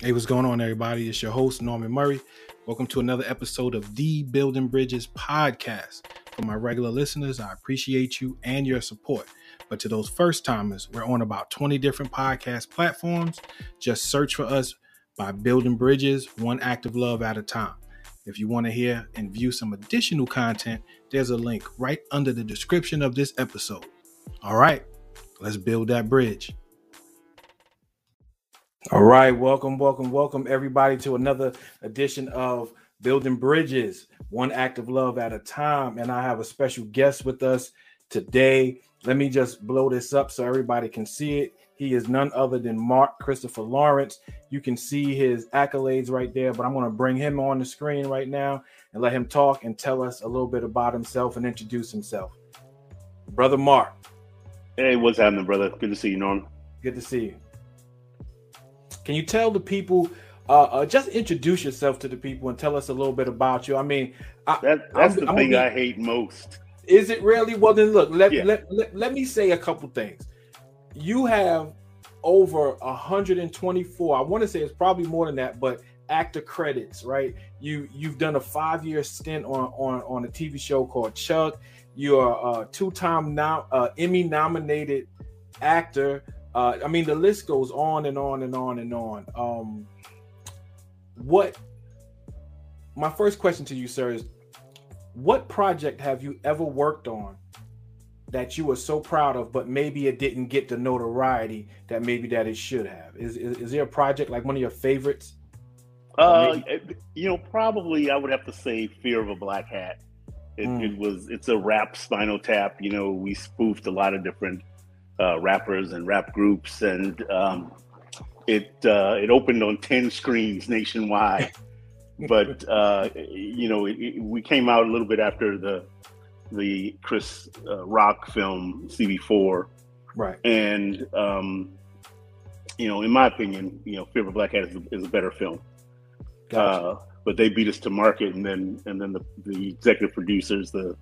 Hey, what's going on, everybody? It's your host, Norman Murray. Welcome to another episode of the Building Bridges podcast. For my regular listeners, I appreciate you and your support. But to those first timers, we're on about 20 different podcast platforms. Just search for us by Building Bridges, one act of love at a time. If you want to hear and view some additional content, there's a link right under the description of this episode. All right, let's build that bridge. All right, welcome, welcome, welcome everybody to another edition of Building Bridges, one act of love at a time. And I have a special guest with us today. Let me just blow this up so everybody can see it. He is none other than Mark Christopher Lawrence. You can see his accolades right there, but I'm going to bring him on the screen right now and let him talk and tell us a little bit about himself and introduce himself. Brother Mark. Hey, what's happening, brother? Good to see you, Norm. Good to see you. Can you tell the people, uh, uh, just introduce yourself to the people and tell us a little bit about you? I mean, I, that, that's I'm, the I'm thing be, I hate most. Is it really? Well, then look, let, yeah. let, let, let me say a couple things. You have over 124, I want to say it's probably more than that, but actor credits, right? You you've done a five year stint on on on a TV show called Chuck. You're a two time now uh, Emmy nominated actor. Uh, I mean, the list goes on and on and on and on. Um, what? My first question to you, sir, is what project have you ever worked on that you were so proud of, but maybe it didn't get the notoriety that maybe that it should have? Is is, is there a project like one of your favorites? Uh, you know, probably I would have to say "Fear of a Black Hat." It, mm. it was it's a rap Spinal Tap. You know, we spoofed a lot of different uh, rappers and rap groups, and um, it uh, it opened on ten screens nationwide. but uh, you know, it, it, we came out a little bit after the the Chris uh, Rock film CB4, right? And um, you know, in my opinion, you know, Fear of Black Hat is a, is a better film. Gotcha. Uh, but they beat us to market, and then and then the, the executive producers, the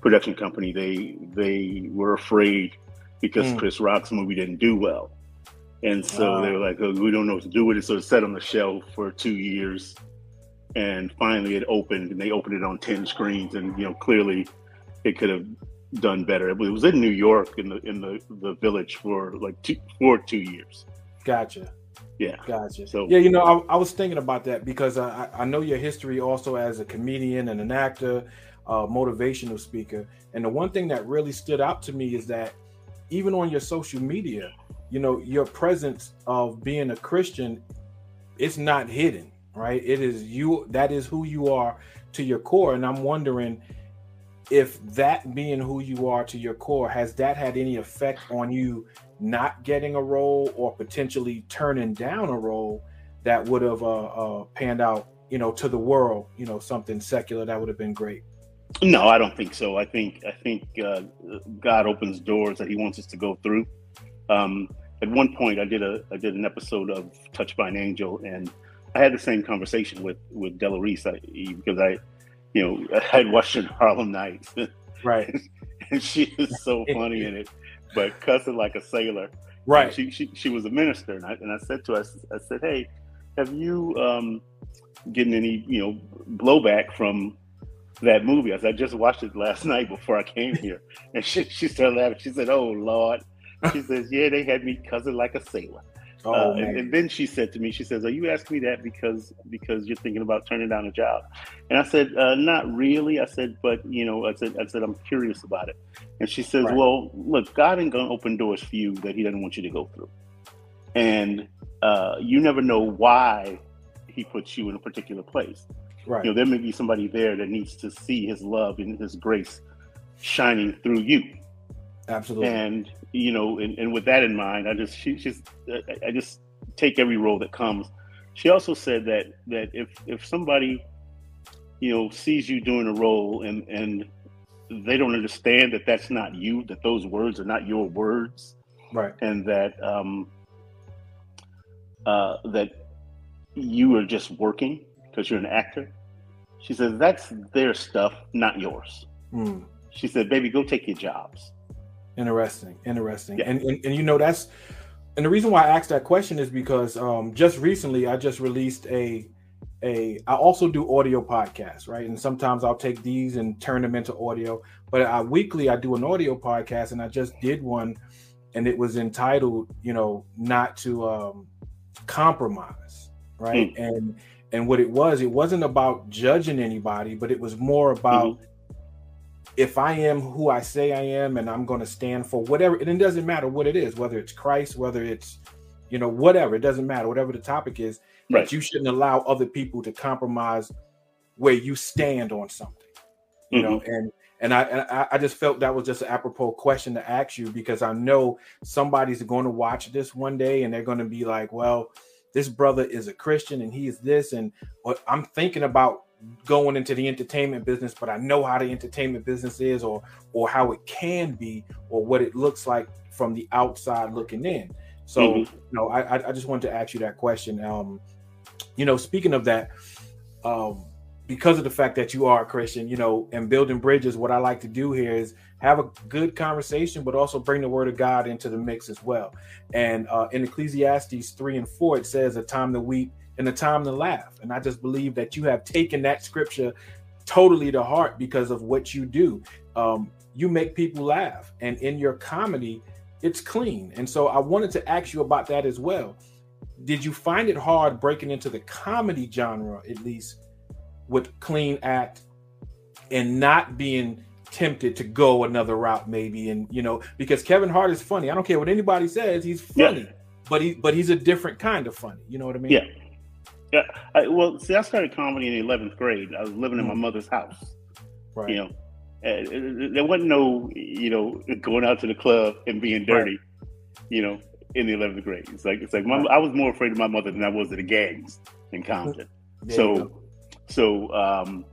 production company, they they were afraid because mm. Chris Rock's movie didn't do well. And so they were like, oh, we don't know what to do with it. So it sat on the shelf for two years. And finally it opened and they opened it on 10 screens. And, you know, clearly it could have done better. It was in New York in the in the, the village for like two for two years. Gotcha. Yeah. Gotcha. So yeah, you know, I, I was thinking about that because I, I know your history also as a comedian and an actor, uh, motivational speaker. And the one thing that really stood out to me is that even on your social media, you know, your presence of being a Christian, it's not hidden, right? It is you, that is who you are to your core. And I'm wondering if that being who you are to your core, has that had any effect on you not getting a role or potentially turning down a role that would have uh, uh, panned out, you know, to the world, you know, something secular that would have been great? No, I don't think so. I think I think uh, God opens doors that He wants us to go through. Um, at one point, I did a I did an episode of Touched by an Angel, and I had the same conversation with with Della Reese I, because I, you know, I had watched her Harlem Nights, right? and she is so funny in it, but cussing like a sailor, right? she, she she was a minister, and I and I said to her, I said, hey, have you um, getting any you know blowback from that movie. I said, I just watched it last night before I came here. And she, she started laughing. She said, Oh, Lord. She says, Yeah, they had me cousin like a sailor. Oh, uh, and, and, then she said to me, she says, "Are you asking me that because because you're thinking about turning down a job?" And I said, uh, "Not really." I said, "But you know," I said, "I said I'm curious about it." And she says, right. "Well, look, God ain't gonna open doors for you that He doesn't want you to go through, and uh, you never know why He puts you in a particular place. Right. You know, there may be somebody there that needs to see his love and his grace shining through you. Absolutely. And you know, and, and with that in mind, I just she just I just take every role that comes. She also said that that if if somebody you know sees you doing a role and and they don't understand that that's not you, that those words are not your words, right? And that um, uh, that you are just working because you're an actor. She says, that's their stuff, not yours. Mm. She said, baby, go take your jobs. Interesting. Interesting. Yeah. And, and, and, you know, that's and the reason why I asked that question is because um, just recently I just released a a I also do audio podcasts, right? And sometimes I'll take these and turn them into audio. But I, weekly I do an audio podcast, and I just did one, and it was entitled, you know, not to um, compromise, right? Mm. And and what it was, it wasn't about judging anybody, but it was more about mm-hmm. if I am who I say I am, and I'm going to stand for whatever. And it doesn't matter what it is, whether it's Christ, whether it's you know whatever. It doesn't matter, whatever the topic is Right. But you shouldn't allow other people to compromise where you stand on something. You mm-hmm. know, and and I I just felt that was just an apropos question to ask you because I know somebody's going to watch this one day and they're going to be like, well, this brother is a Christian and he is this, and I'm thinking about going into the entertainment business, but I know how the entertainment business is, or or how it can be, or what it looks like from the outside looking in. So, mm-hmm. you know, I I just wanted to ask you that question. Um, you know, speaking of that, um, because of the fact that you are a Christian, you know, and building bridges, what I like to do here is have a good conversation, but also bring the word of God into the mix as well. And uh, in Ecclesiastes 3 and 4, it says a time to weep and a time to laugh. And I just believe that you have taken that scripture totally to heart because of what you do. Um, you make people laugh, and in your comedy, it's clean. And so I wanted to ask you about that as well did you find it hard breaking into the comedy genre at least with clean act and not being tempted to go another route maybe and you know because kevin hart is funny i don't care what anybody says he's funny yeah. but he but he's a different kind of funny you know what i mean yeah yeah I, well see i started comedy in the 11th grade i was living mm-hmm. in my mm. mother's house right you know there wasn't no you know going out to the club and being dirty right. you know in the 11th grade. It's like it's like my, I was more afraid of my mother than I was of the gangs in Compton. so so um,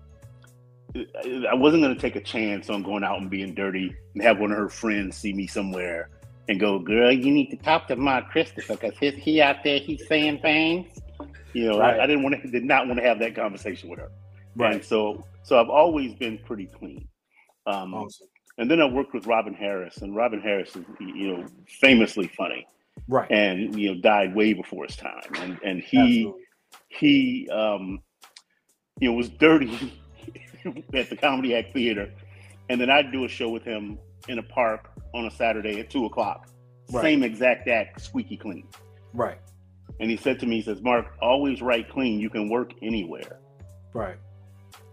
I wasn't going to take a chance on going out and being dirty and have one of her friends see me somewhere and go, "Girl, you need to talk to my Christopher because he, he out there he's saying things." You know, right. I, I, didn't want to did not want to have that conversation with her. Right. And so so I've always been pretty clean. Um, awesome. And then I worked with Robin Harris, and Robin Harris is you know famously funny right? And you know, died way before his time, and and he Absolutely. he um, you know was dirty at the Comedy Act Theater, and then I'd do a show with him in a park on a Saturday at two o'clock. Right. Same exact act, squeaky clean. Right. And he said to me, he says, Mark, always write clean. You can work anywhere. Right.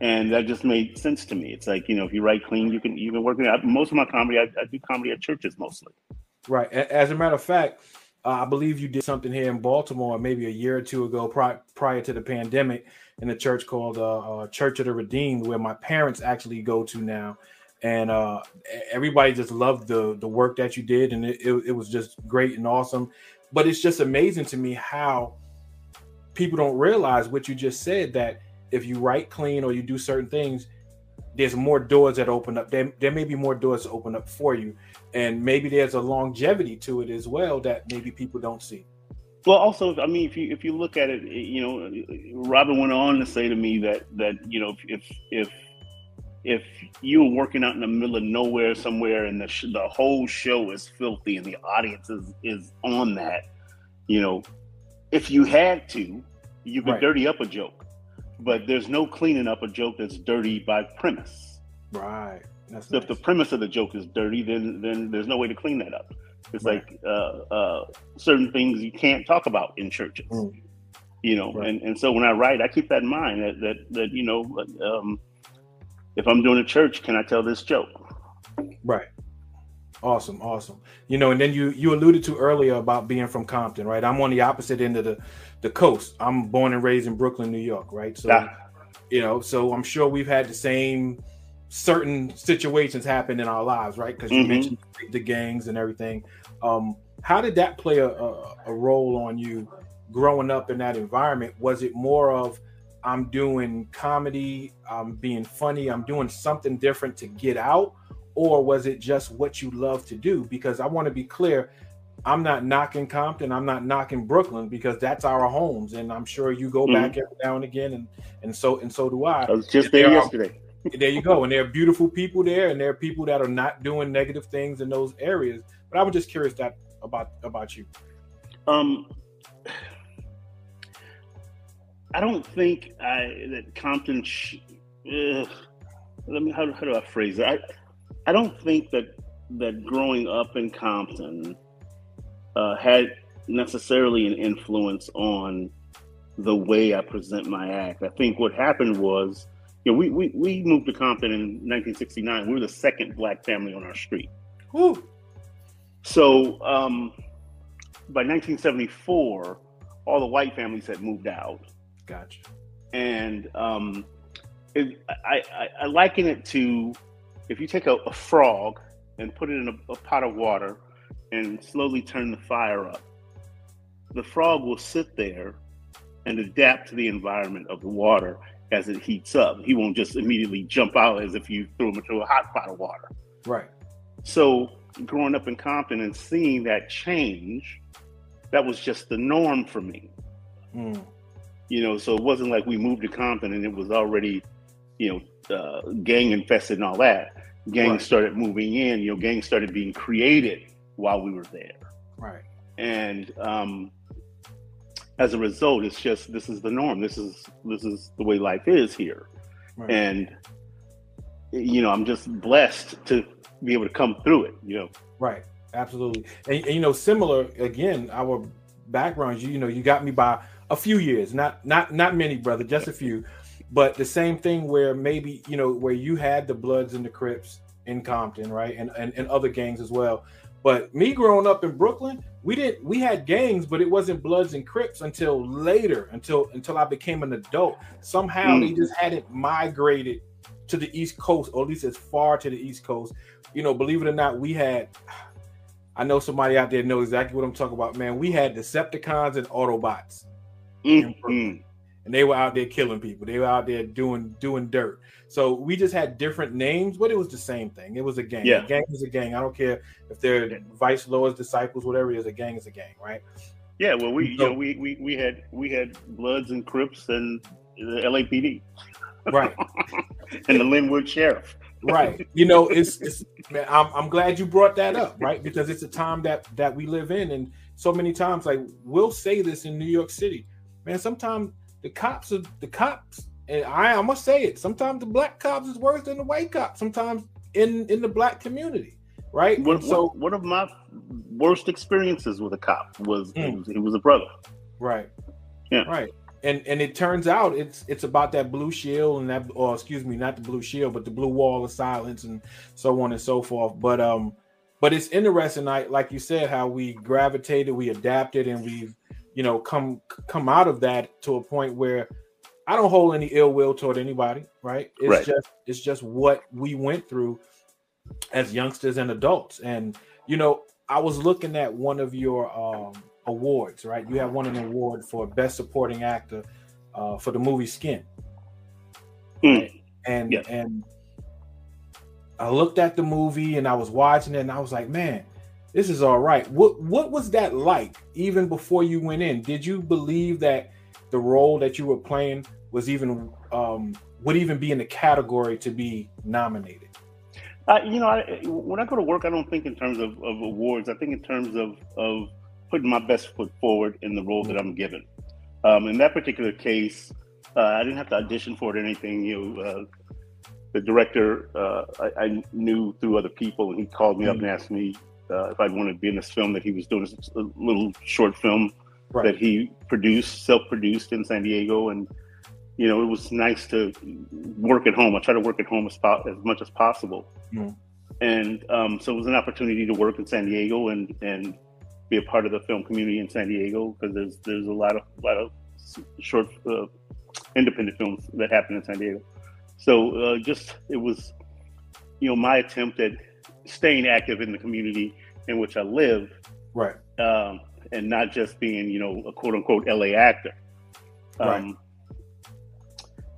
And that just made sense to me. It's like, you know, if you write clean, you can you can work. Most of my comedy, I, I do comedy at churches mostly. Right. As a matter of fact, uh, I believe you did something here in Baltimore maybe a year or two ago, pri- prior to the pandemic, in a church called uh, uh, Church of the Redeemed, where my parents actually go to now. And uh, everybody just loved the the work that you did, and it, it, it was just great and awesome. But it's just amazing to me how people don't realize what you just said that if you write clean or you do certain things, there's more doors that open up. There, there may be more doors to open up for you, and maybe there's a longevity to it as well that maybe people don't see. Well, also, I mean, if you if you look at it, you know, Robin went on to say to me that that you know if if if you were working out in the middle of nowhere somewhere and the sh- the whole show is filthy and the audience is is on that, you know, if you had to, you could right. dirty up a joke but there's no cleaning up a joke that's dirty by premise. Right. That's so nice. if the premise of the joke is dirty, then then there's no way to clean that up. It's right. like uh, uh, certain things you can't talk about in churches. Mm. You know, right. and, and so when I write, I keep that in mind that that, that you know, um, if I'm doing a church, can I tell this joke? Right. Awesome, awesome. You know, and then you you alluded to earlier about being from Compton, right? I'm on the opposite end of the the coast. I'm born and raised in Brooklyn, New York, right? So, yeah. you know, so I'm sure we've had the same certain situations happen in our lives, right? Because you mm-hmm. mentioned the gangs and everything. Um, how did that play a, a, a role on you growing up in that environment? Was it more of I'm doing comedy, I'm being funny, I'm doing something different to get out? Or was it just what you love to do? Because I want to be clear, I'm not knocking Compton. I'm not knocking Brooklyn because that's our homes, and I'm sure you go mm-hmm. back every now and again, and and so and so do I. I was just there, there yesterday. Are, there you go, and there are beautiful people there, and there are people that are not doing negative things in those areas. But I was just curious that about about you. Um, I don't think I that Compton. Sh- let me how, how do I phrase it? I I don't think that that growing up in Compton uh, had necessarily an influence on the way I present my act. I think what happened was, you know, we, we, we moved to Compton in 1969. We were the second black family on our street. Woo. So um, by 1974, all the white families had moved out. Gotcha. And um, it, I, I, I, liken it to if you take a, a frog and put it in a, a pot of water and slowly turn the fire up, the frog will sit there and adapt to the environment of the water as it heats up. He won't just immediately jump out as if you threw him into a hot pot of water. Right. So growing up in Compton and seeing that change, that was just the norm for me. Mm. You know, so it wasn't like we moved to Compton and it was already, you know, uh, gang infested and all that. Gangs right. started moving in. You know, gangs started being created while we were there. Right. And um, as a result, it's just this is the norm. This is this is the way life is here, right. and you know I'm just blessed to be able to come through it. You know, right? Absolutely, and, and you know, similar again, our backgrounds. You, you know, you got me by a few years, not not not many, brother, just a few. But the same thing where maybe you know where you had the Bloods and the Crips in Compton, right, and and, and other gangs as well. But me growing up in Brooklyn, we didn't we had gangs, but it wasn't Bloods and Crips until later, until until I became an adult. Somehow mm. they just hadn't migrated to the East Coast, or at least as far to the East Coast. You know, believe it or not, we had I know somebody out there know exactly what I'm talking about, man. We had Decepticons and Autobots. Mm-hmm and they were out there killing people. They were out there doing doing dirt. So we just had different names, but it was the same thing. It was a gang. Yeah. A gang is a gang. I don't care if they're Vice Lord's disciples, whatever it is. A gang is a gang, right? Yeah. Well, we so, you know we, we we had we had Bloods and Crips and the LAPD, right, and the Lynwood Sheriff. right. You know, it's it's. Man, I'm I'm glad you brought that up, right? Because it's a time that that we live in, and so many times, like we'll say this in New York City, man. Sometimes the cops are the cops, and I I must say it. Sometimes the black cops is worse than the white cops. Sometimes in in the black community, right? So one of my worst experiences with a cop was mm. he, was he was a brother. Right. Yeah. Right. And and it turns out it's it's about that blue shield and that or excuse me, not the blue shield, but the blue wall of silence and so on and so forth. But um, but it's interesting, like like you said, how we gravitated, we adapted, and we've you know come come out of that to a point where I don't hold any ill will toward anybody, right? It's right. just it's just what we went through as youngsters and adults. And you know, I was looking at one of your um, awards, right? You have won an award for best supporting actor uh, for the movie Skin. Mm. And yeah. and I looked at the movie and I was watching it and I was like, man, this is all right. What what was that like even before you went in? Did you believe that the role that you were playing was even um, would even be in the category to be nominated? Uh, you know, I, when I go to work, I don't think in terms of, of, awards. I think in terms of of putting my best foot forward in the role that I'm given. Um, in that particular case, uh, I didn't have to audition for it or anything. You know, uh, the director uh, I, I, knew through other people, and he called me mm-hmm. up and asked me uh, if I wanted to be in this film that he was doing, a little short film right. that he produced, self-produced in San Diego, and you know it was nice to work at home. I try to work at home as, as much as possible, mm. and um, so it was an opportunity to work in San Diego and and be a part of the film community in San Diego because there's there's a lot of a lot of short uh, independent films that happen in San Diego. So uh, just it was, you know, my attempt at staying active in the community in which I live, right? Um, and not just being, you know, a quote unquote LA actor. Um, right.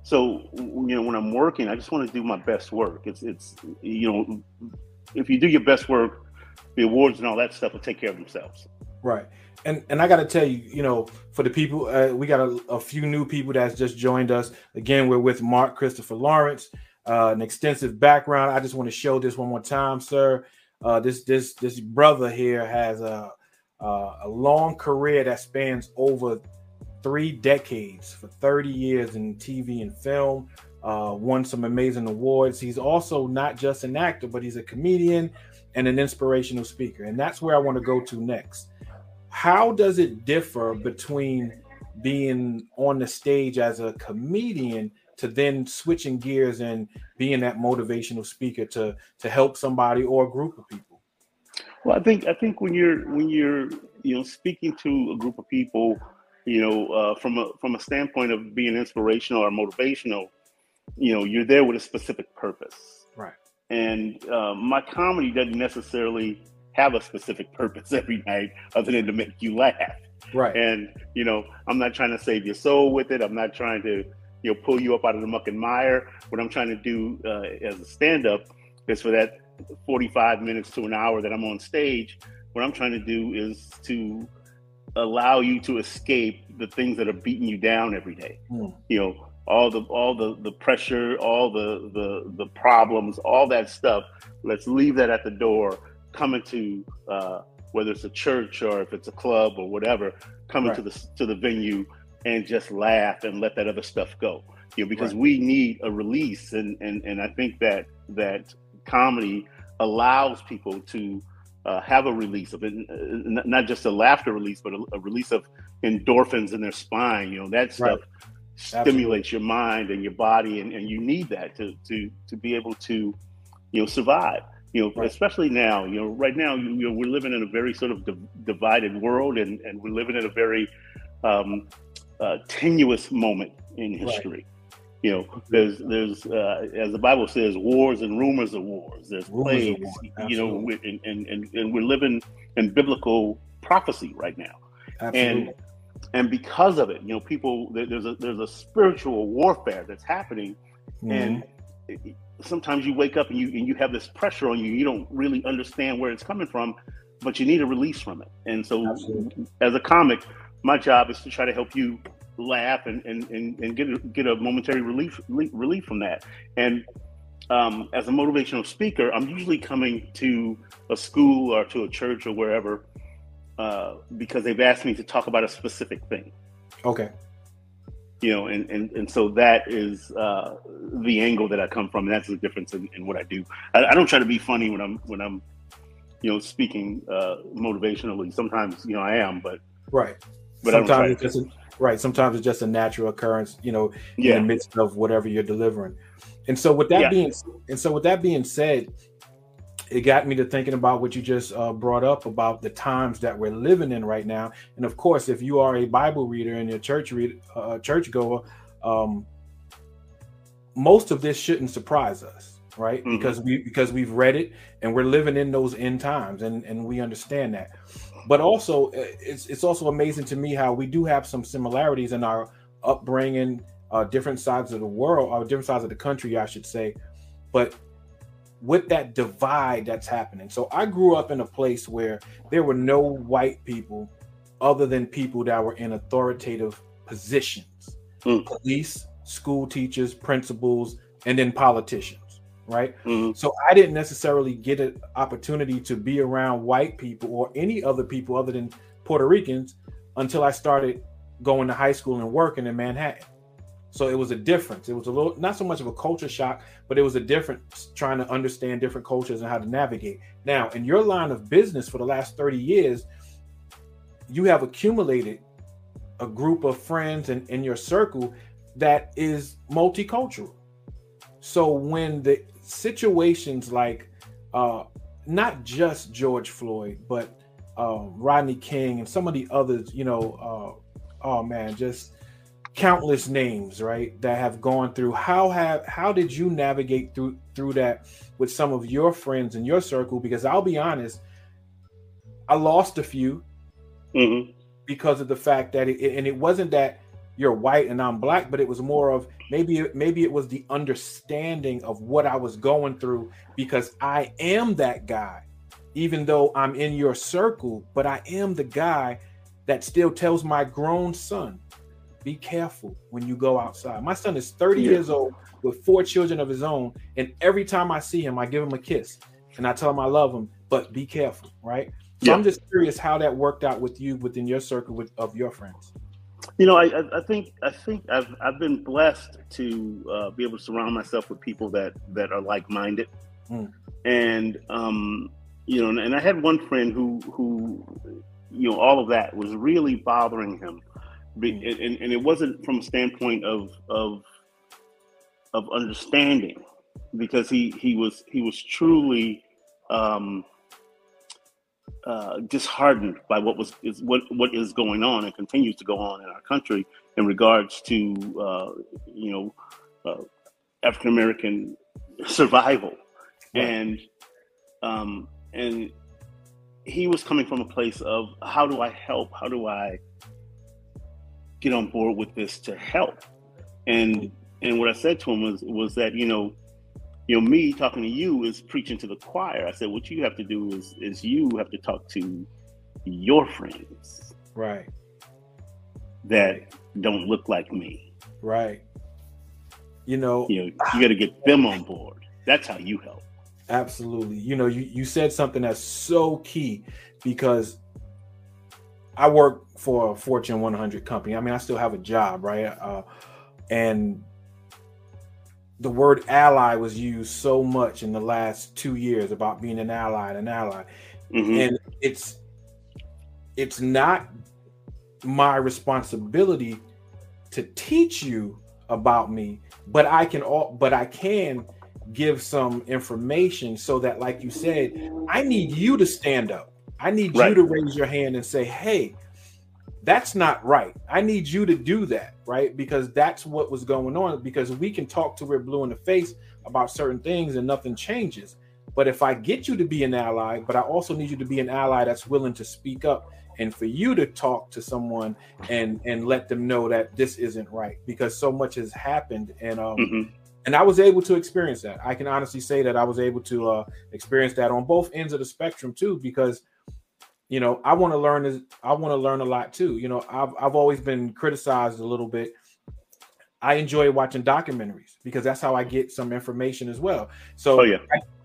So you know, when I'm working, I just want to do my best work. It's it's you know, if you do your best work, the awards and all that stuff will take care of themselves. Right. And and I got to tell you, you know, for the people, uh, we got a, a, few new people that's just joined us. Again, we're with Mark Christopher Lawrence uh, an extensive background. I just want to show this one more time, sir. Uh, this this this brother here has a uh, a long career that spans over three decades for 30 years in TV and film. Uh, won some amazing awards. He's also not just an actor, but he's a comedian and an inspirational speaker. And that's where I want to go to next. How does it differ between being on the stage as a comedian to then switching gears and being that motivational speaker to to help somebody or a group of people? Well, I think I think when you're when you're you know speaking to a group of people, you know, uh, from a from a standpoint of being inspirational or motivational, you know, you're there with a specific purpose. Right. And uh, my comedy doesn't necessarily have a specific purpose every night, other than to make you laugh. Right. And you know, I'm not trying to save your soul with it. I'm not trying to you know pull you up out of the muck and mire. What I'm trying to do uh, as a stand-up is for that 45 minutes to an hour that I'm on stage. What I'm trying to do is to allow you to escape the things that are beating you down every day. Mm. You know, all the all the the pressure, all the the the problems, all that stuff. Let's leave that at the door. Coming to uh, whether it's a church or if it's a club or whatever, coming right. to the to the venue and just laugh and let that other stuff go. You know, because right. we need a release, and and and I think that that comedy allows people to uh, have a release of it, not just a laughter release, but a, a, release of endorphins in their spine. You know, that stuff right. stimulates your mind and your body, and, and you need that to to to be able to, you know, survive. You know, right. especially now. You know, right now, you, you know, we're living in a very sort of divided world, and and we're living in a very um, uh, tenuous moment in history. Right. You know, there's there's uh, as the Bible says, wars and rumors of wars. There's plagues. War. You know, and, and, and and we're living in biblical prophecy right now. Absolutely. And and because of it, you know, people there's a there's a spiritual warfare that's happening, mm-hmm. and sometimes you wake up and you and you have this pressure on you. You don't really understand where it's coming from, but you need a release from it. And so, Absolutely. as a comic, my job is to try to help you laugh and and, and, and get a, get a momentary relief relief from that. And um, as a motivational speaker, I'm usually coming to a school or to a church or wherever uh, because they've asked me to talk about a specific thing. Okay. You know, and, and, and so that is uh, the angle that I come from, and that's the difference in, in what I do. I, I, don't try to be funny when I'm when I'm, you know, speaking uh, motivationally. Sometimes, you know, I am, but right. But sometimes it's just a, right. Sometimes it's just a natural occurrence, you know, yeah. in the midst of whatever you're delivering. And so with that yeah. being and so with that being said, it got me to thinking about what you just uh, brought up about the times that we're living in right now. And of course, if you are a Bible reader and a church read uh, church goer, um, most of this shouldn't surprise us, right? Mm-hmm. Because we because we've read it and we're living in those end times, and and we understand that. But also, uh, it's it's also amazing to me how we do have some similarities in our upbringing, uh, different sides of the world, or different sides of the country, I should say. But with that divide that's happening. So I grew up in a place where there were no white people other than people that were in authoritative positions mm. police, school teachers, principals, and then politicians, right? Mm-hmm. So I didn't necessarily get an opportunity to be around white people or any other people other than Puerto Ricans until I started going to high school and working in Manhattan. So it was a difference. It was a little not so much of a culture shock, but it was a difference trying to understand different cultures and how to navigate. Now, in your line of business for the last 30 years, you have accumulated a group of friends in, in your circle that is multicultural. So when the situations like uh not just George Floyd, but uh, Rodney King and some of the others, you know, uh, oh man, just countless names right that have gone through how have how did you navigate through through that with some of your friends in your circle because i'll be honest i lost a few mm-hmm. because of the fact that it and it wasn't that you're white and i'm black but it was more of maybe maybe it was the understanding of what i was going through because i am that guy even though i'm in your circle but i am the guy that still tells my grown son be careful when you go outside. My son is 30 yeah. years old with four children of his own, and every time I see him, I give him a kiss and I tell him I love him, but be careful, right? So yeah. I'm just curious how that worked out with you within your circle with, of your friends. You know, I, I think I think I've I've been blessed to uh, be able to surround myself with people that that are like minded, mm. and um, you know, and I had one friend who who you know all of that was really bothering him, mm. and, and it wasn't from a standpoint of of of understanding, because he he was he was truly um, uh, disheartened by what was is what what is going on and continues to go on in our country in regards to uh, you know uh, African American survival, right. and um, and he was coming from a place of how do I help? How do I get on board with this to help? And and what I said to him was was that you know you know, me talking to you is preaching to the choir. I said, what you have to do is is you have to talk to your friends. Right. That don't look like me. Right. You know, you know, you got to get them on board. That's how you help. Absolutely. You know, you, you said something that's so key because I work for a Fortune 100 company. I mean, I still have a job, right? Uh, and the word ally was used so much in the last two years about being an ally and an ally mm-hmm. and it's it's not my responsibility to teach you about me but i can all but i can give some information so that like you said i need you to stand up i need right. you to raise your hand and say hey that's not right. I need you to do that, right? Because that's what was going on. Because we can talk to we're blue in the face about certain things and nothing changes. But if I get you to be an ally, but I also need you to be an ally that's willing to speak up and for you to talk to someone and and let them know that this isn't right because so much has happened and um mm-hmm. and I was able to experience that. I can honestly say that I was able to uh experience that on both ends of the spectrum too because you know, I want to learn is I want to learn a lot too. You know, I've I've always been criticized a little bit. I enjoy watching documentaries because that's how I get some information as well. So oh, yeah.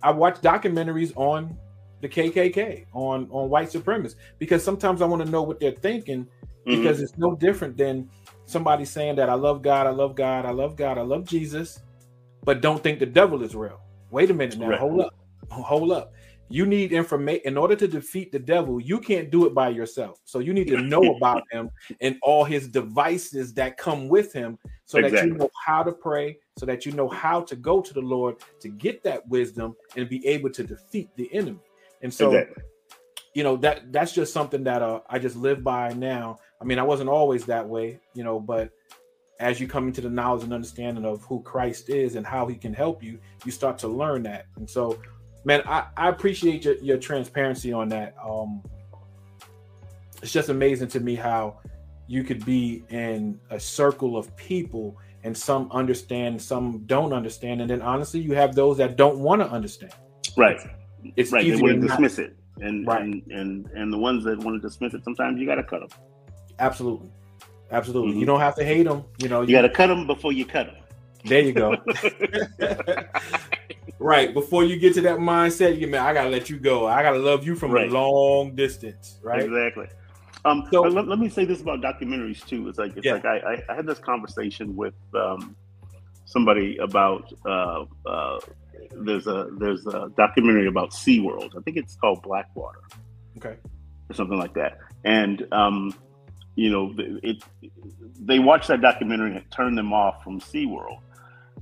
I, I watch documentaries on the KKK, on on white supremacists, because sometimes I want to know what they're thinking mm-hmm. because it's no different than somebody saying that I love God, I love God, I love God, I love Jesus, but don't think the devil is real. Wait a minute now, right. hold up, hold up you need information in order to defeat the devil you can't do it by yourself so you need to know about him and all his devices that come with him so exactly. that you know how to pray so that you know how to go to the lord to get that wisdom and be able to defeat the enemy and so exactly. you know that that's just something that uh, i just live by now i mean i wasn't always that way you know but as you come into the knowledge and understanding of who Christ is and how he can help you, you start to learn that. And so man, I, I appreciate your, your transparency on that. Um, it's just amazing to me how you could be in a circle of people and some understand, some don't understand, and then honestly, you have those that don't want to understand. Right. It's right. They want to dismiss it, and right. and and and the ones that want to dismiss it, sometimes you got to cut them. Absolutely, absolutely. Mm-hmm. You don't have to hate them. You know, you, you got to cut them before you cut them. There you go. right before you get to that mindset, you man, I gotta let you go. I gotta love you from right. a long distance. Right. Exactly. Um, so let, let, me say this about documentaries too. It's like it's yeah. like I, I, had this conversation with um, somebody about uh, uh, there's a there's a documentary about SeaWorld. I think it's called Blackwater. Okay. Or something like that. And um, you know, it, it they watched that documentary and it turned them off from SeaWorld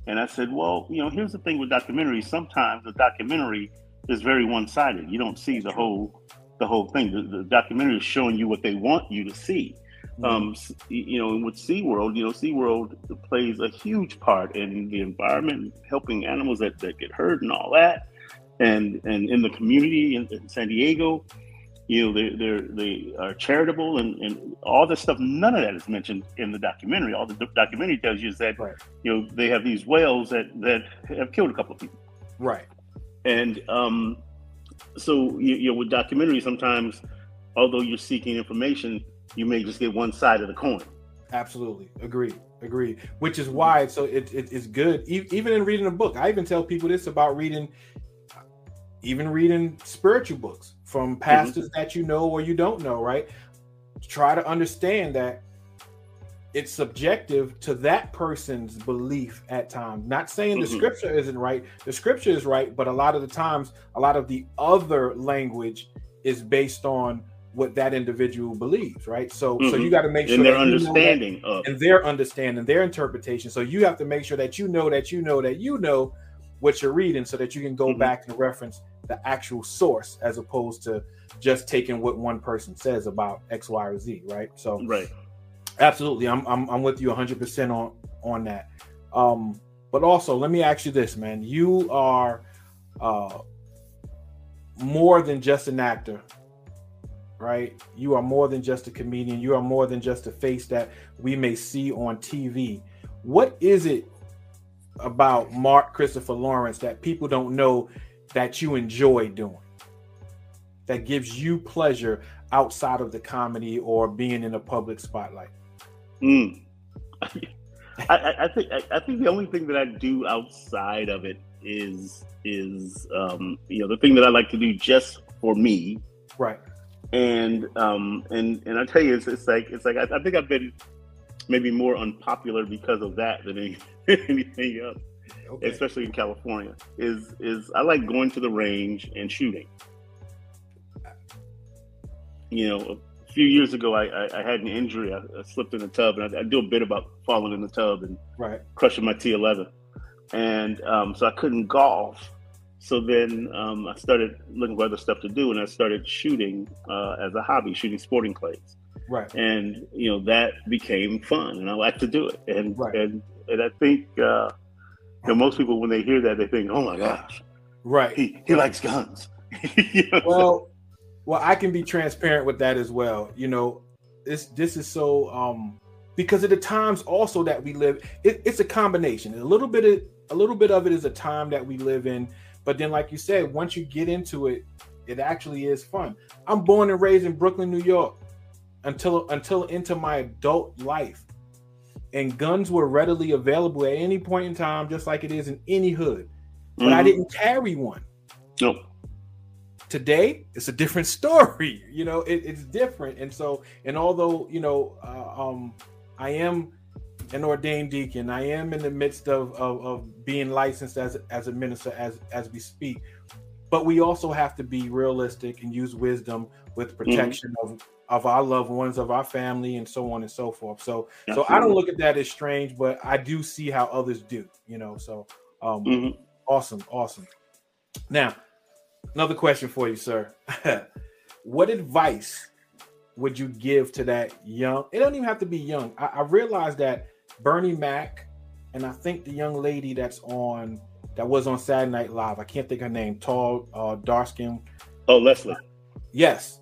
and I said, well, you know, here's the thing with documentaries. Sometimes the documentary is very one-sided. You don't see the whole the whole thing. The, the documentary is showing you what they want you to see. Mm-hmm. Um, you know, with SeaWorld, you know, SeaWorld plays a huge part in the environment, helping animals that, that get hurt and all that. And and in the community in, in San Diego, you know, they they they are charitable and, and all this stuff. None of that is mentioned in the documentary. All the documentary tells you is that right. you know they have these whales that that have killed a couple of people. Right. And um, so you, you know, with documentaries, sometimes although you're seeking information, you may just get one side of the coin. Absolutely, agree, agree. Which is why so it, it, it's good. even in reading a book, I even tell people this about reading even reading spiritual books from mm-hmm. pastors mm-hmm. that you know or you don't know, right? Try to understand that it's subjective to that person's belief at times. Not saying the mm-hmm. scripture isn't right, the scripture is right, but a lot of the times, a lot of the other language is based on what that individual believes, right? So, mm-hmm. so you got to make sure and their understanding that, and their understanding, their interpretation. So you have to make sure that you know that you know that you know what you're reading, so that you can go mm-hmm. back and reference the actual source as opposed to just taking what one person says about X, Y, or Z, right? So, right, absolutely, I'm I'm, I'm with you 100 percent on on that. Um, but also, let me ask you this, man: you are uh, more than just an actor right? You are more than just a comedian. You are more than just a face that we may see on TV. What is it about Mark Christopher Lawrence that people don't know that you enjoy doing? That gives you pleasure outside of the comedy or being in a public spotlight? Mm. I, I, think I, I think the only thing that I do outside of it is is um, you know the thing that I like to do just for me, right? and um and and I tell you, it's, it's like it's like I, I, think I've been maybe more unpopular because of that than anything else, okay. especially in California. Is is I like going to the range and shooting. You know, a few years ago, I I, I had an injury. I, I, slipped in the tub, and I, I, do a bit about falling in the tub and right. crushing my T11, and um, so I couldn't golf so then um, I started looking for other stuff to do, and I started shooting uh, as a hobby, shooting sporting clays. Right. And you know that became fun, and I like to do it. And right. and and I think uh, know most people when they hear that they think, "Oh my gosh, right? He he likes guns." you know well, well, I can be transparent with that as well. You know, this this is so um because of the times also that we live. It, it's a combination. A little bit of a little bit of it is a time that we live in but then, like you said, once you get into it, it actually is fun. I'm born and raised in Brooklyn, New York, until until into my adult life, and guns were readily available at any point in time, just like it is in any hood. But mm-hmm. I didn't carry one. No. Today, it's a different story. You know, it, it's different, and so, and although you know, uh, um, I am an ordained deacon. I am in the midst of, of, of being licensed as as a minister as as we speak. But we also have to be realistic and use wisdom with mm-hmm. protection mm-hmm. of of our loved ones, of our family, and so on and so forth. So, Absolutely. so I don't look at that as strange, but I do see how others do. You know, so um, mm-hmm. awesome, awesome. Now, another question for you, sir. what advice would you give to that young? It don't even have to be young. I, I realize that Bernie Mac, and I think the young lady that's on that was on Saturday Night Live. I can't think her name. Tall, uh, dark skin. Oh, Leslie. Yes,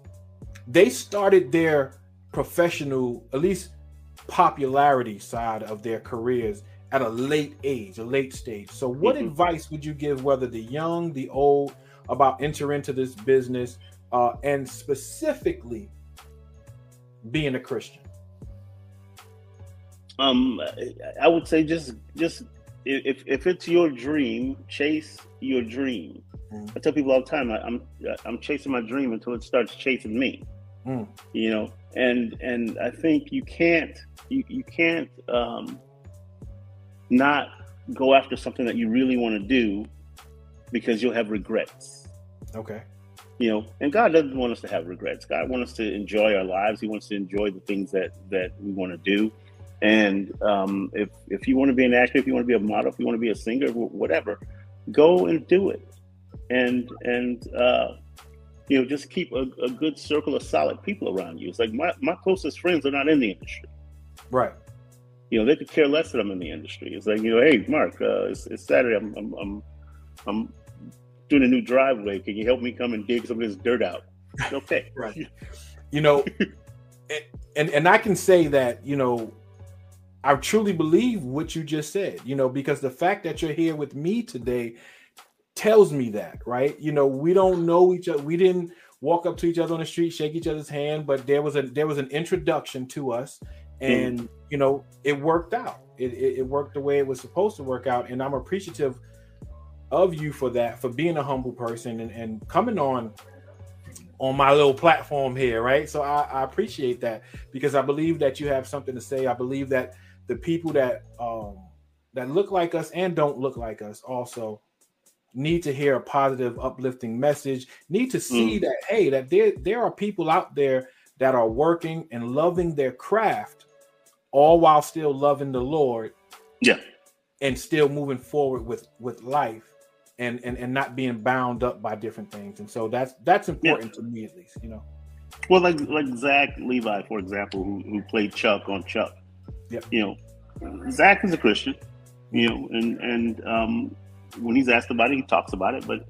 they started their professional, at least popularity side of their careers at a late age, a late stage. So, what mm-hmm. advice would you give, whether the young, the old, about enter into this business, uh, and specifically being a Christian? Um, I would say just just if if it's your dream, chase your dream. Mm. I tell people all the time, I, am I'm, I'm chasing my dream until it starts chasing me. Mm. You know, and and I think you can't you you can't um, not go after something that you really want to do because you'll have regrets. Okay. You know, and God doesn't want us to have regrets. God wants us to enjoy our lives. He wants to enjoy the things that that we want to do. And um, if if you want to be an actor, if you want to be a model, if you want to be a singer, whatever, go and do it. And and uh, you know, just keep a, a, good circle of solid people around you. It's like my, my closest friends are not in the industry. Right. You know, they could care less that I'm in the industry. It's like, you know, hey, Mark, uh, it's, it's Saturday. I'm, I'm, I'm, I'm doing a new driveway. Can you help me come and dig some of this dirt out? Okay. right. You know, and and I can say that, you know, I truly believe what you just said, you know, because the fact that you're here with me today tells me that, right? You know, we don't know each other. We didn't walk up to each other on the street, shake each other's hand, but there was a there was an introduction to us, and mm. you know, it worked out. It, it, it worked the way it was supposed to work out, and I'm appreciative of you for that, for being a humble person and, and coming on on my little platform here, right? So I, I, appreciate that because I believe that you have something to say. I believe that the people that um, that look like us and don't look like us also need to hear a positive, uplifting message. Need to see mm. that hey, that there there are people out there that are working and loving their craft, all while still loving the Lord. Yeah, and still moving forward with with life and and and not being bound up by different things. And so that's that's important yeah. to me at least, you know. Well, like like Zach Levi, for example, who, who played Chuck on Chuck. Yeah. You know, Zach is a Christian. You know, and and um, when he's asked about it, he talks about it. But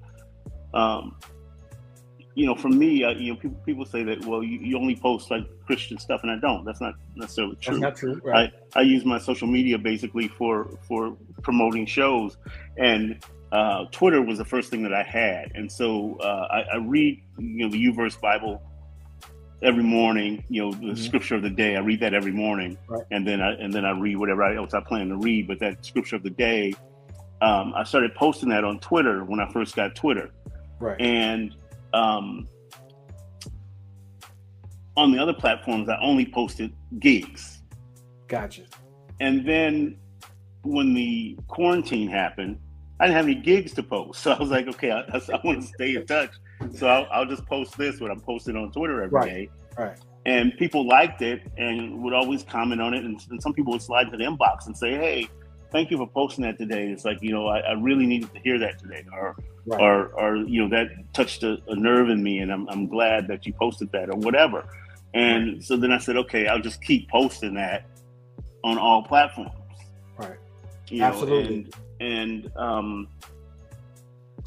um, you know, for me, uh, you know, people people say that well, you, you only post like Christian stuff, and I don't. That's not necessarily true. That's not true. Right. I, I use my social media basically for for promoting shows, and uh, Twitter was the first thing that I had, and so uh, I, I, read you know the YouVersion Bible every morning. You know the mm-hmm. scripture of the day. I read that every morning, right. and then I and then I read whatever else I plan to read. But that scripture of the day, um, I started posting that on Twitter when I first got Twitter, right? And um, on the other platforms, I only posted gigs. Gotcha. And then when the quarantine happened I didn't have any gigs to post. So I was like, okay, I, I want to stay in touch. So I'll, I'll, just post this, what I'm posting on Twitter every right. day. right. And people liked it and would always comment on it. And, and, some people would slide to the inbox and say, hey, thank you for posting that today. It's like, you know, I, I really needed to hear that today. Or, right. or, or, you know, that touched a, a, nerve in me and I'm, I'm glad that you posted that or whatever. And right. so then I said, okay, I'll just keep posting that on all platforms. Right. You Absolutely. Know, and um,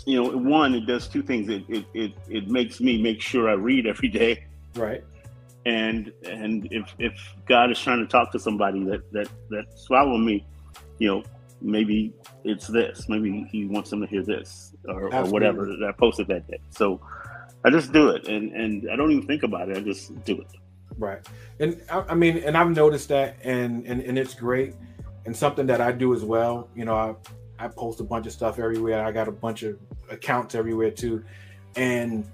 you know, one, it does two things. It, it it it makes me make sure I read every day. Right. And and if if God is trying to talk to somebody that that that swallow me, you know, maybe it's this. Maybe He wants them to hear this or, or whatever that I posted that day. So I just do it, and and I don't even think about it. I just do it. Right. And I, I mean, and I've noticed that, and and and it's great, and something that I do as well. You know, I I post a bunch of stuff everywhere. I got a bunch of accounts everywhere too. And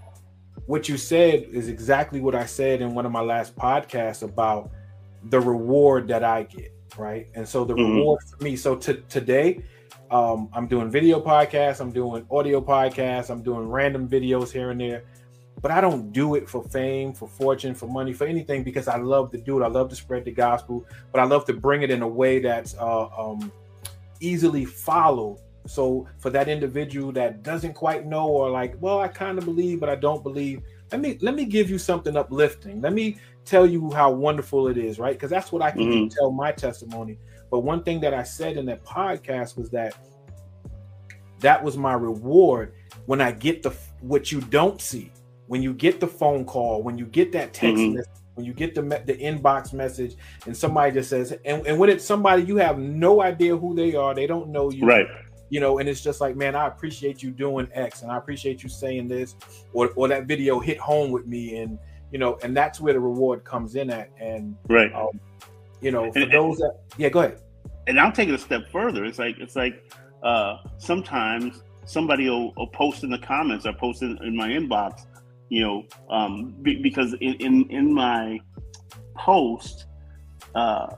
what you said is exactly what I said in one of my last podcasts about the reward that I get, right? And so the mm-hmm. reward for me. So today, um, I'm doing video podcasts, I'm doing audio podcasts, I'm doing random videos here and there. But I don't do it for fame, for fortune, for money, for anything because I love to do it. I love to spread the gospel, but I love to bring it in a way that's uh, um, easily followed. So for that individual that doesn't quite know or like, well, I kind of believe, but I don't believe. Let me let me give you something uplifting. Let me tell you how wonderful it is, right? Because that's what I can mm-hmm. tell my testimony. But one thing that I said in that podcast was that that was my reward when I get the what you don't see, when you get the phone call, when you get that text mm-hmm. message when you get the the inbox message and somebody just says and, and when it's somebody you have no idea who they are they don't know you right you know and it's just like man i appreciate you doing x and i appreciate you saying this or, or that video hit home with me and you know and that's where the reward comes in at and right um, you know for and, those that yeah go ahead and i'll take it a step further it's like it's like uh sometimes somebody will, will post in the comments or post in, in my inbox you know, um, be, because in, in, in my post, uh,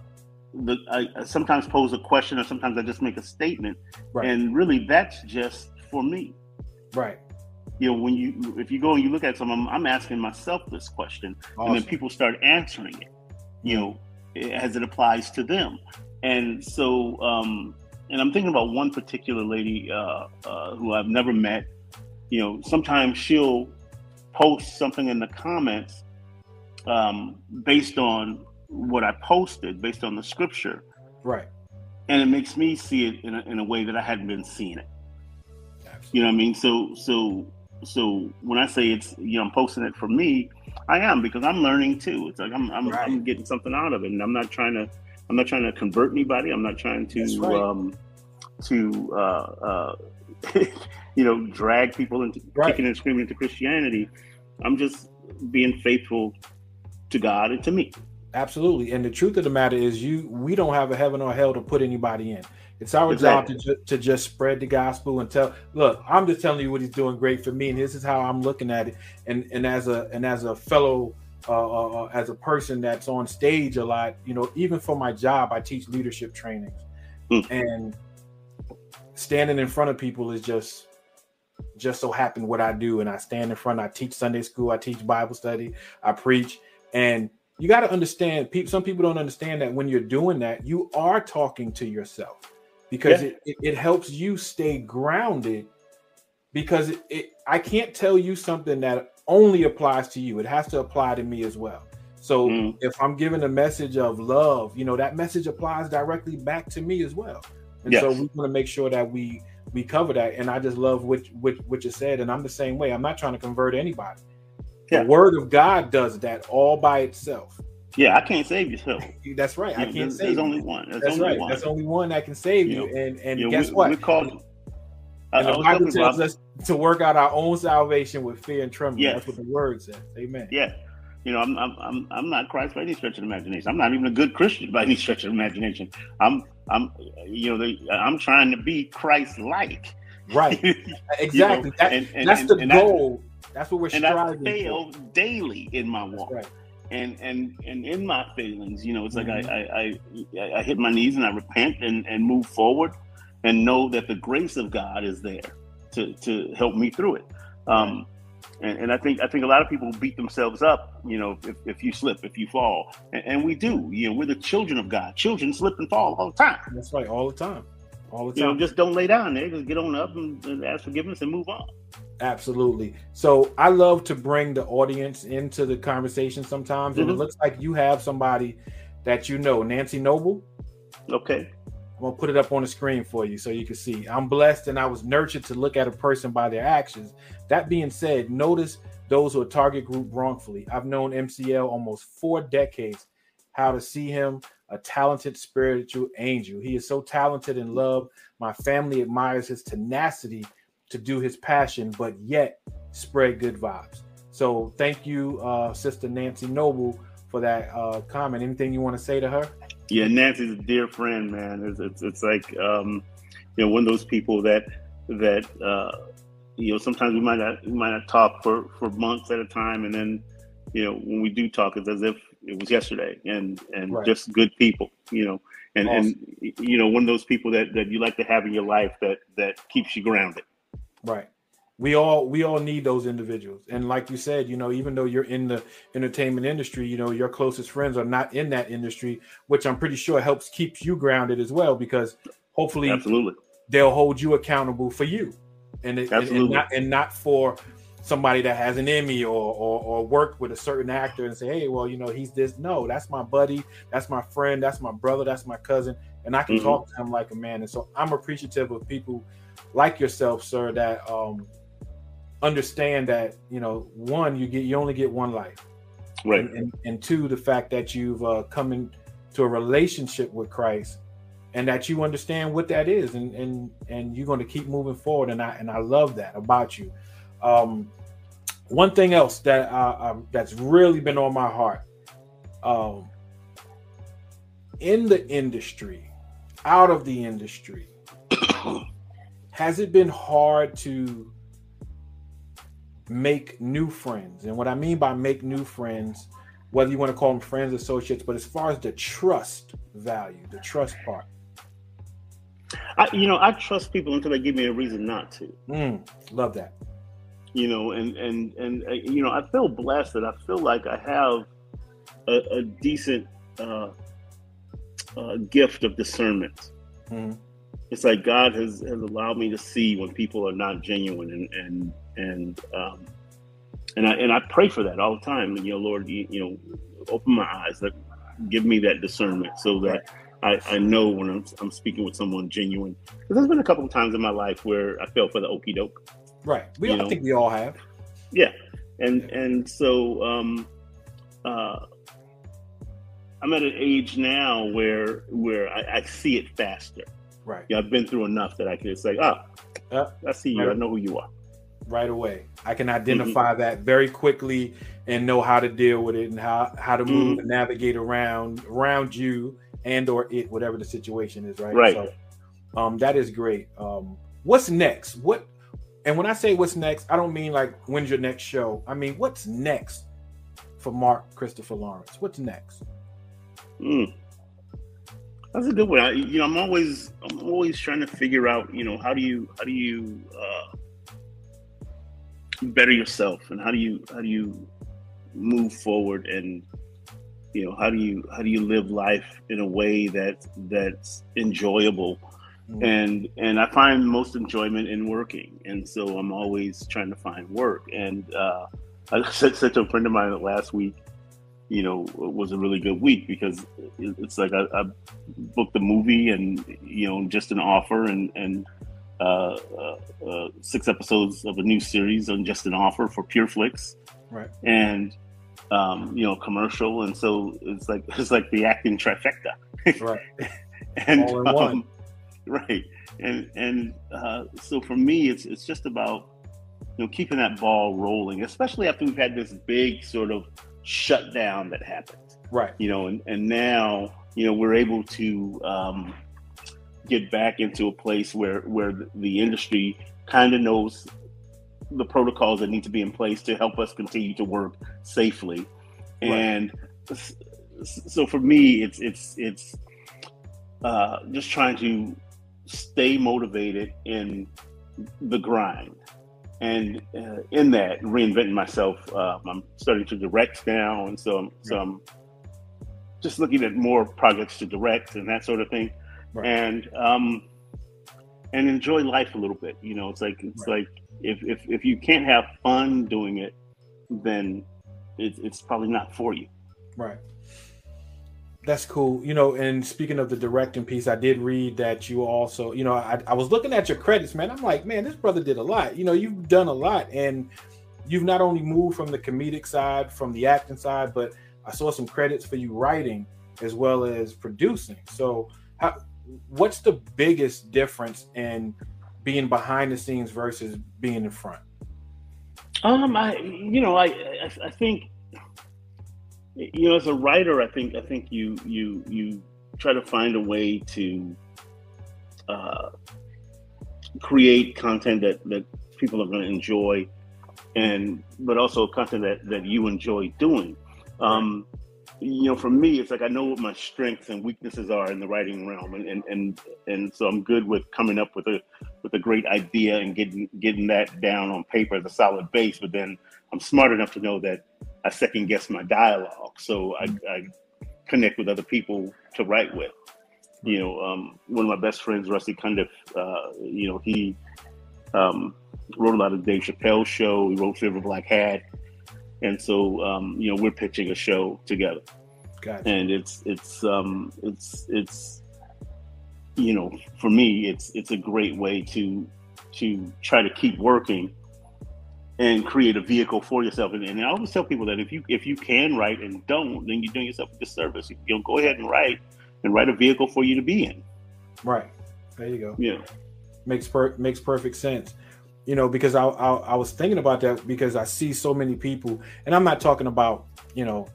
the, I, I, sometimes pose a question or sometimes I just make a statement, right. and really that's just for me. Right. You know, when you if you go and you look at some, I'm, I'm asking myself this question, awesome. and then people start answering it. You know, as it applies to them, and so um, and I'm thinking about one particular lady uh, uh, who I've never met. You know, sometimes she'll post something in the comments um, based on what I posted, based on the scripture. Right. And it makes me see it in a, in a way that I hadn't been seeing it. Absolutely. You know what I mean? So, so, so when I say it's, you know, I'm posting it for me, I am because I'm learning too. It's like I'm, I'm, right. I'm getting something out of it, and I'm not trying to, I'm not trying to convert anybody. I'm not trying to, right. um, to, uh, uh, you know, drag people into right. kicking and screaming into Christianity. I'm just being faithful to God and to me. Absolutely. And the truth of the matter is you we don't have a heaven or hell to put anybody in. It's our exactly. job to, to just spread the gospel and tell. Look, I'm just telling you what he's doing great for me, and this is how I'm looking at it. And and as a and as a fellow, uh, uh, uh, as a person that's on stage a lot, you know, even for my job, I teach leadership trainings, mm. and standing in front of people is just just so happen what I do. And I stand in front. I teach Sunday school. I teach Bible study. I preach, and you got to understand. People, some people don't understand that when you're doing that, you are talking to yourself because yeah. it, it, it, helps you stay grounded because it, it, I can't tell you something that only applies to you. It has to apply to me as well. So mm. if I'm giving a message of love, you know, that message applies directly back to me as well. And yes. so we want to make sure that we we cover that. And I just love what, what what you said. And I'm the same way. I'm not trying to convert anybody. Yeah. The word of God does that all by itself. Yeah, I can't save yourself. That's right. I can't there's, save. There's you. only one. There's That's only right. One. That's only one that can save you. you. And and you know, guess we, what? We called. And the Bible tells us to work out our own salvation with fear and trembling. Yes. That's what the word says. Amen. Yeah. You know, I'm I'm I'm I'm not Christ by any stretch of imagination. I'm not even a good Christian by any stretch of imagination. I'm I'm you know I'm trying to be Christ-like. Right. Exactly. you know? that, and, and, that's and, the goal. that's what we're striving and I fail for. daily in my walk. Right and and and in my feelings, you know, it's like mm-hmm. I, I I I hit my knees and I repent and and move forward, and know that the grace of God is there to to help me through it. Um, and, and I think I think a lot of people beat themselves up, you know, if, if you slip, if you fall, and, and, we do. You know, we're the children of God. Children slip and fall all the time. That's right, all the time, all the time. You know, just don't lay down there. Just get on up and, and ask forgiveness and move on. Absolutely. So I love to bring the audience into the conversation sometimes, mm-hmm. and it mm-hmm. looks like you have somebody that you know, Nancy Noble. Okay. I'm gonna put it up on the screen for you so you can see. I'm blessed and I was nurtured to look at a person by their actions. That being said, notice those who are target group wrongfully. I've known MCL almost four decades. How to see him, a talented spiritual angel. He is so talented in love. My family admires his tenacity to do his passion, but yet spread good vibes. So thank you, uh, Sister Nancy Noble, for that uh, comment. Anything you want to say to her? Yeah, Nancy's a dear friend, man. It's it's, it's like um, you know one of those people that that uh, you know sometimes we might not we might not talk for for months at a time, and then you know when we do talk, it's as if it was yesterday, and and right. just good people, you know, and awesome. and you know one of those people that that you like to have in your life that that keeps you grounded. Right. We all we all need those individuals. And like you said, you know, even though you're in the entertainment industry, you know, your closest friends are not in that industry, which I'm pretty sure helps keep you grounded as well because hopefully Absolutely. they'll hold you accountable for you. And, it, and, and not and not for somebody that has an Emmy or, or, or worked with a certain actor and say, hey, well, you know, he's this. No, that's my buddy, that's my friend, that's my brother, that's my cousin, and I can mm-hmm. talk to him like a man. And so I'm appreciative of people like yourself, sir, that um, understand that you know one, you get you only get one life, right, and, and, and two, the fact that you've uh, come into a relationship with Christ, and that you understand what that is, and and and you're going to keep moving forward, and I and I love that about you. Um, one thing else that uh, that's really been on my heart, um, in the industry, out of the industry. Has it been hard to make new friends? And what I mean by make new friends, whether you want to call them friends, associates, but as far as the trust value, the trust part. I, you know, I trust people until they give me a reason not to. Mm, love that. You know, and and and uh, you know, I feel blessed that I feel like I have a, a decent uh, uh, gift of discernment. Mm it's like God has, has allowed me to see when people are not genuine and and and um, and I and I pray for that all the time. And, you know, Lord, you, you know, open my eyes, give me that discernment so that I, I know when I'm, I'm speaking with someone genuine. Because there's been a couple of times in my life where I fell for the okey doke. Right. We all, I think we all have. Yeah. And and so um, uh, I'm at an age now where where I, I see it faster. Right. Yeah, I've been through enough that I can say, ah, oh, I see you. Right. I know who you are. Right away. I can identify mm-hmm. that very quickly and know how to deal with it and how, how to move mm-hmm. and navigate around around you and or it, whatever the situation is, right? Right. So Um, that is great. Um, what's next? What and when I say what's next, I don't mean like when's your next show. I mean what's next for Mark Christopher Lawrence? What's next? Mm. That's a good one. I, you know, I'm always I'm always trying to figure out, you know, how do you how do you uh, better yourself and how do you how do you move forward and you know how do you how do you live life in a way that that's enjoyable mm-hmm. and and i find most enjoyment in working and so i'm always trying to find work and uh, i said, said to a friend of mine last week you know was a really good week because it's like I, I booked a movie and you know just an offer and and uh, uh, uh, six episodes of a new series on just an offer for PureFlix, right? And um, you know, commercial, and so it's like it's like the acting trifecta, right? and um, right, and and uh, so for me, it's it's just about you know keeping that ball rolling, especially after we've had this big sort of shutdown that happened, right? You know, and and now you know we're able to um, get back into a place where where the industry kind of knows the protocols that need to be in place to help us continue to work safely. Right. And so for me, it's it's it's uh, just trying to stay motivated in the grind, and uh, in that reinventing myself. Uh, I'm starting to direct now, and so I'm, so I'm just looking at more projects to direct and that sort of thing, right. and um, and enjoy life a little bit. You know, it's like it's right. like if, if if you can't have fun doing it, then it's it's probably not for you. Right. That's cool. You know, and speaking of the directing piece, I did read that you also, you know, I, I was looking at your credits, man. I'm like, man, this brother did a lot. You know, you've done a lot, and you've not only moved from the comedic side, from the acting side, but I saw some credits for you writing as well as producing. So, how, what's the biggest difference in being behind the scenes versus being in front? Um, I you know I I, I think you know as a writer I think I think you you you try to find a way to uh, create content that that people are going to enjoy and but also content that that you enjoy doing. Um, you know, for me, it's like I know what my strengths and weaknesses are in the writing realm, and and and, and so I'm good with coming up with a with a great idea and getting getting that down on paper as a solid base. But then I'm smart enough to know that I second guess my dialogue, so I, I connect with other people to write with. You know, um, one of my best friends, Rusty Cundieff, uh, you know, he um, wrote a lot of Dave Chappelle show. He wrote of Black Hat and so um, you know we're pitching a show together gotcha. and it's it's um it's it's you know for me it's it's a great way to to try to keep working and create a vehicle for yourself. And, and i always tell people that if you if you can write and don't then you're doing yourself a disservice you know go ahead and write and write a vehicle for you to be in. Right. There you go. Yeah. Makes per makes perfect sense. You know, because I, I, I was thinking about that because I see so many people, and I'm not talking about you know,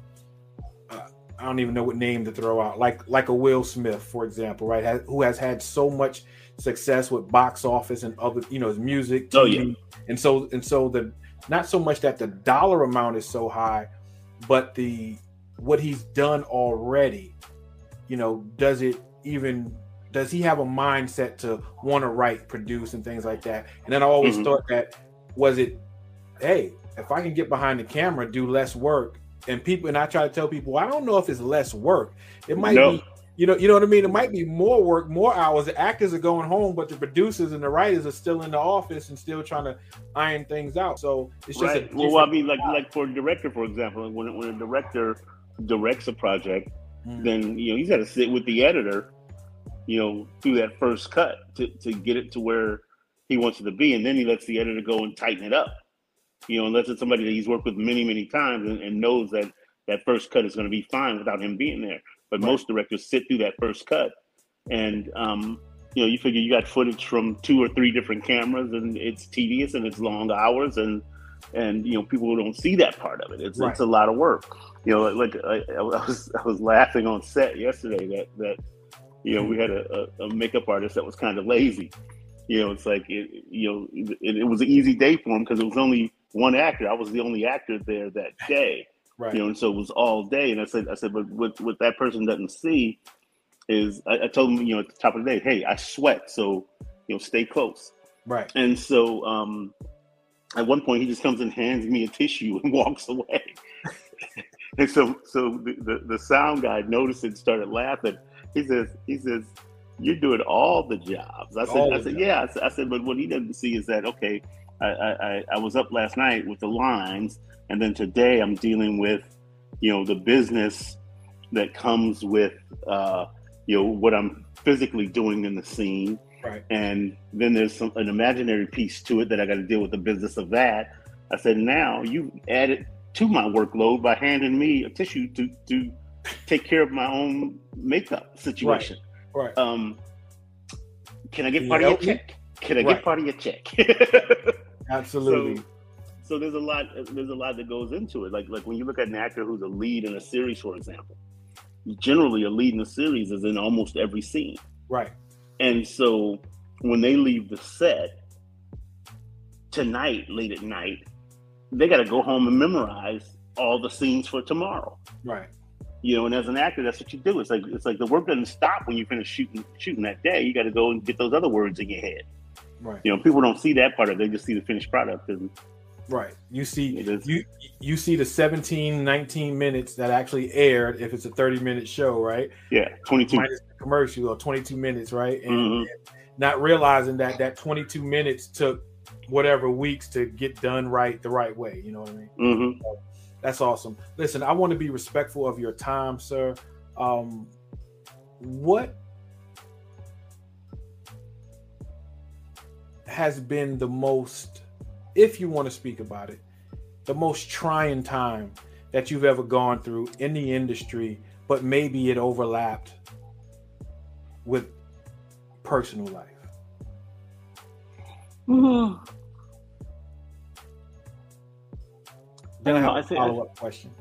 uh, I don't even know what name to throw out, like like a Will Smith, for example, right, has, who has had so much success with box office and other, you know, his music, TV, oh yeah, and so and so the not so much that the dollar amount is so high, but the what he's done already, you know, does it even does he have a mindset to want to write, produce, and things like that? And then I always mm-hmm. thought that was it, hey, if I can get behind the camera, do less work, and people, and I try to tell people, I don't know if it's less work. It might be, you know, you know what I mean. It might be more work, more hours. The actors are going home, but the producers and the writers are still in the office and still trying to iron things out. So it's just right. well, I mean, like like for a director, for example, when when a director directs a project, mm-hmm. then you know he's got to sit with the editor you know, through that first cut to, to get it to where he wants it to be. And then he lets the editor go and tighten it up. You know, unless it's somebody that he's worked with many, many times and, and knows that that first cut is going to be fine without him being there. But right. most directors sit through that first cut. And, um, you know, you figure you got footage from two or three different cameras and it's tedious and it's long hours and, and, you know, people don't see that part of it. It's, right. it's a lot of work. You know, like, like I, I was, I was laughing on set yesterday that, that, You know, we had a, a, a makeup artist that was kind of lazy. You know, it's like it, you know, it, it was an easy day for him because it was only one actor. I was the only actor there that day. Right. You know, and so it was all day. And I said, I said, but what what that person doesn't see is I, I told him, you know, at the top of the day, hey, I sweat, so you know, stay close. Right. And so um at one point he just comes and hands me a tissue and walks away. and so so the, the, the sound guy noticed it and started laughing. He says, he says, You're doing all the jobs. I said, all I said, yeah. I said, I said, but what he doesn't see is that okay, I, I, I was up last night with the lines, and then today I'm dealing with, you know, the business that comes with uh, you know, what I'm physically doing in the scene Right. And then there's some an imaginary piece to it that I got to deal with the business of that. I said, now you added to my workload by handing me a tissue to to take care of my own makeup situation. Right. right. Um, can I get part of your check? Can I right. get part of your check? Absolutely. So, so there's a lot. There's a lot that goes into it. Like like when you look at an actor who's a lead in a series, for example. Generally, a lead in a series is in almost every scene. Right. And so when they leave the set tonight, late at night, they got to go home and memorize all the scenes for tomorrow. Right. You know, and as an actor, that's what you do. It's like it's like the work doesn't stop when you finish shooting shooting that day. You got to go and get those other words in your head. Right. You know, people don't see that part of it. They just see the finished product. And right. You see you you see the 17, 19 minutes that actually aired if it's a 30 minute show, right? Yeah, 22 minus commercial or 22 minutes, right? And, mm-hmm. and not realizing that that 22 minutes took whatever weeks to get done right the right way. You know what I mean? Mm-hmm. So that's awesome. Listen, I want to be respectful of your time, sir. Um, what has been the most, if you want to speak about it, the most trying time that you've ever gone through in the industry, but maybe it overlapped with personal life? Mm-hmm. Then I, have a follow up question.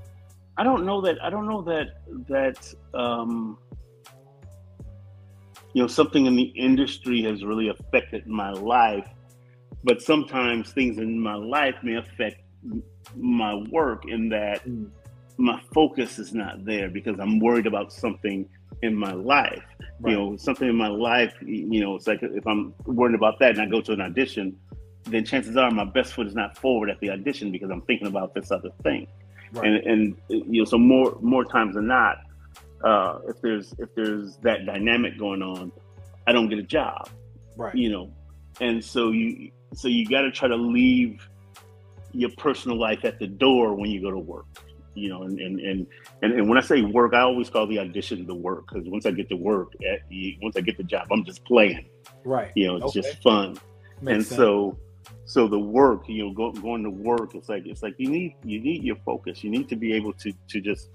I don't know that. I don't know that that um, you know something in the industry has really affected my life, but sometimes things in my life may affect my work in that mm. my focus is not there because I'm worried about something in my life. Right. You know, something in my life, you know, it's like if I'm worried about that and I go to an audition, then chances are my best foot is not forward at the audition because I'm thinking about this other thing. Right. And and you know, so more more times than not, uh, if there's if there's that dynamic going on, I don't get a job. Right. You know, and so you so you got to try to leave your personal life at the door when you go to work you know, and and, and and and when I say work, I always call the audition the work because once I get to work, at, once I get the job, I'm just playing. Right. You know, it's okay. just fun. Makes and sense. so, so the work, you know, go, going to work, it's like it's like you need you need your focus. You need to be able to to just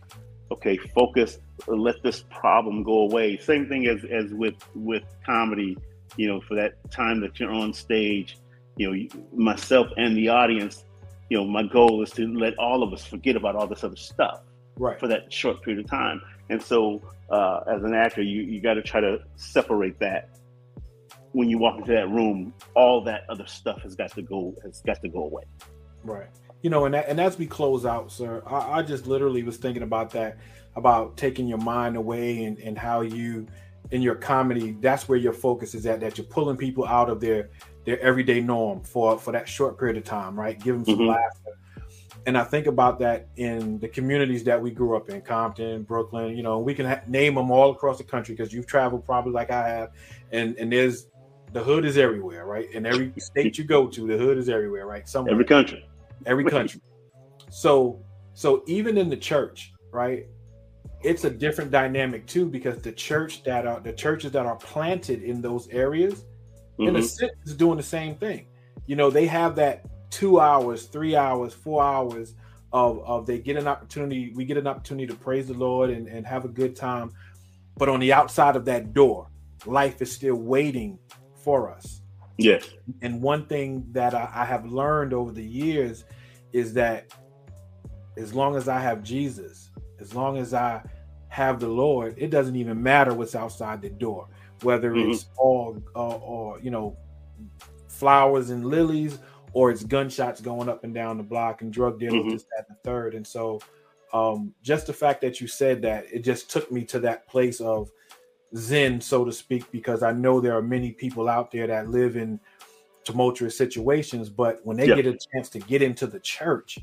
okay focus. Let this problem go away. Same thing as as with with comedy. You know, for that time that you're on stage, you know, myself and the audience you know, my goal is to let all of us forget about all this other stuff right. for that short period of time. And so, uh, as an actor, you you got to try to separate that. When you walk into that room, all that other stuff has got to go has got to go away. Right. You know, and that, and as we close out, sir, I, I just literally was thinking about that, about taking your mind away and, and how you in your comedy, that's where your focus is at, that you're pulling people out of their their everyday norm for for that short period of time, right? Give them some mm-hmm. laughter. And I think about that in the communities that we grew up in, Compton, Brooklyn. You know, we can ha- name them all across the country because you've traveled probably like I have, and and there's the hood is everywhere, right? In every state you go to, the hood is everywhere, right? Somewhere, every country, every country. So so even in the church, right? It's a different dynamic too because the church that are the churches that are planted in those areas mm-hmm. in a sense is doing the same thing. You know, they have that two hours, three hours, four hours of of they get an opportunity, we get an opportunity to praise the Lord and, and have a good time. But on the outside of that door, life is still waiting for us. Yes. And one thing that I, I have learned over the years is that as long as I have Jesus, as long as I have the Lord, it doesn't even matter what's outside the door, whether mm-hmm. it's all uh, or you know flowers and lilies or it's gunshots going up and down the block and drug dealers mm-hmm. just at the third. And so, um, just the fact that you said that it just took me to that place of zen, so to speak, because I know there are many people out there that live in tumultuous situations, but when they yeah. get a chance to get into the church,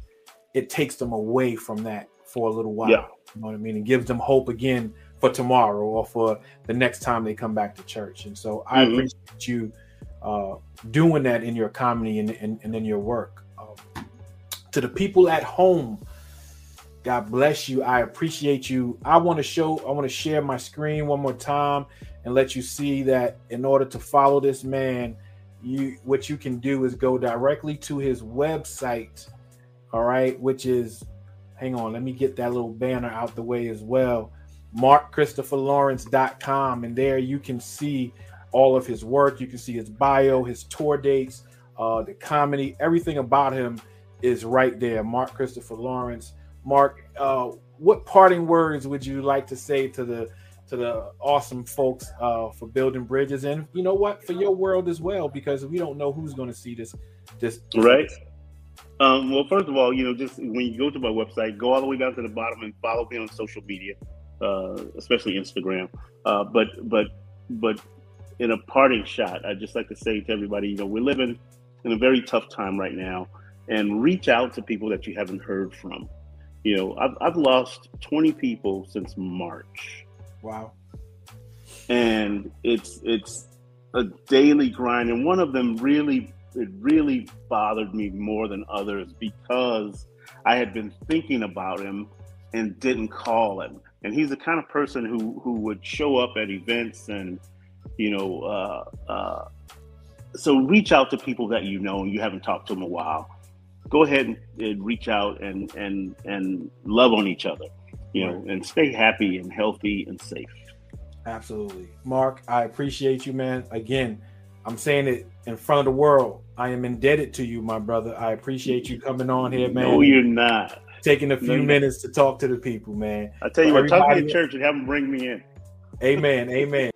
it takes them away from that for a little while. Yeah. You know what I mean? And gives them hope again for tomorrow or for the next time they come back to church. And so I mm-hmm. appreciate you uh, doing that in your comedy and, and, and in your work. Um, to the people at home, God bless you. I appreciate you. I want to show, I want to share my screen one more time and let you see that in order to follow this man, you what you can do is go directly to his website. All right, which is hang on, let me get that little banner out the way as well. MarkChristopherLawrence.com, and there you can see all of his work. You can see his bio, his tour dates, uh, the comedy, everything about him is right there. Mark Christopher Lawrence. Mark, uh, what parting words would you like to say to the to the awesome folks uh, for building bridges, and you know what, for your world as well, because we don't know who's going to see this. This right. Um, well, first of all, you know, just when you go to my website, go all the way down to the bottom and follow me on social media, uh, especially Instagram. Uh, but but but in a parting shot, I'd just like to say to everybody, you know, we're living in a very tough time right now, and reach out to people that you haven't heard from. You know, I've, I've lost 20 people since March. Wow. And it's it's a daily grind, and one of them really it really bothered me more than others because I had been thinking about him and didn't call him. And he's the kind of person who who would show up at events and you know, uh, uh, so reach out to people that you know and you haven't talked to them a while. Go ahead and, and reach out and and and love on each other, you know, and stay happy and healthy and safe. Absolutely, Mark. I appreciate you, man. Again, I'm saying it in front of the world. I am indebted to you, my brother. I appreciate you coming on here, man. No, you're not. Taking a few no, minutes to talk to the people, man. I tell you what, talk to the church and have them bring me in. Amen. Amen.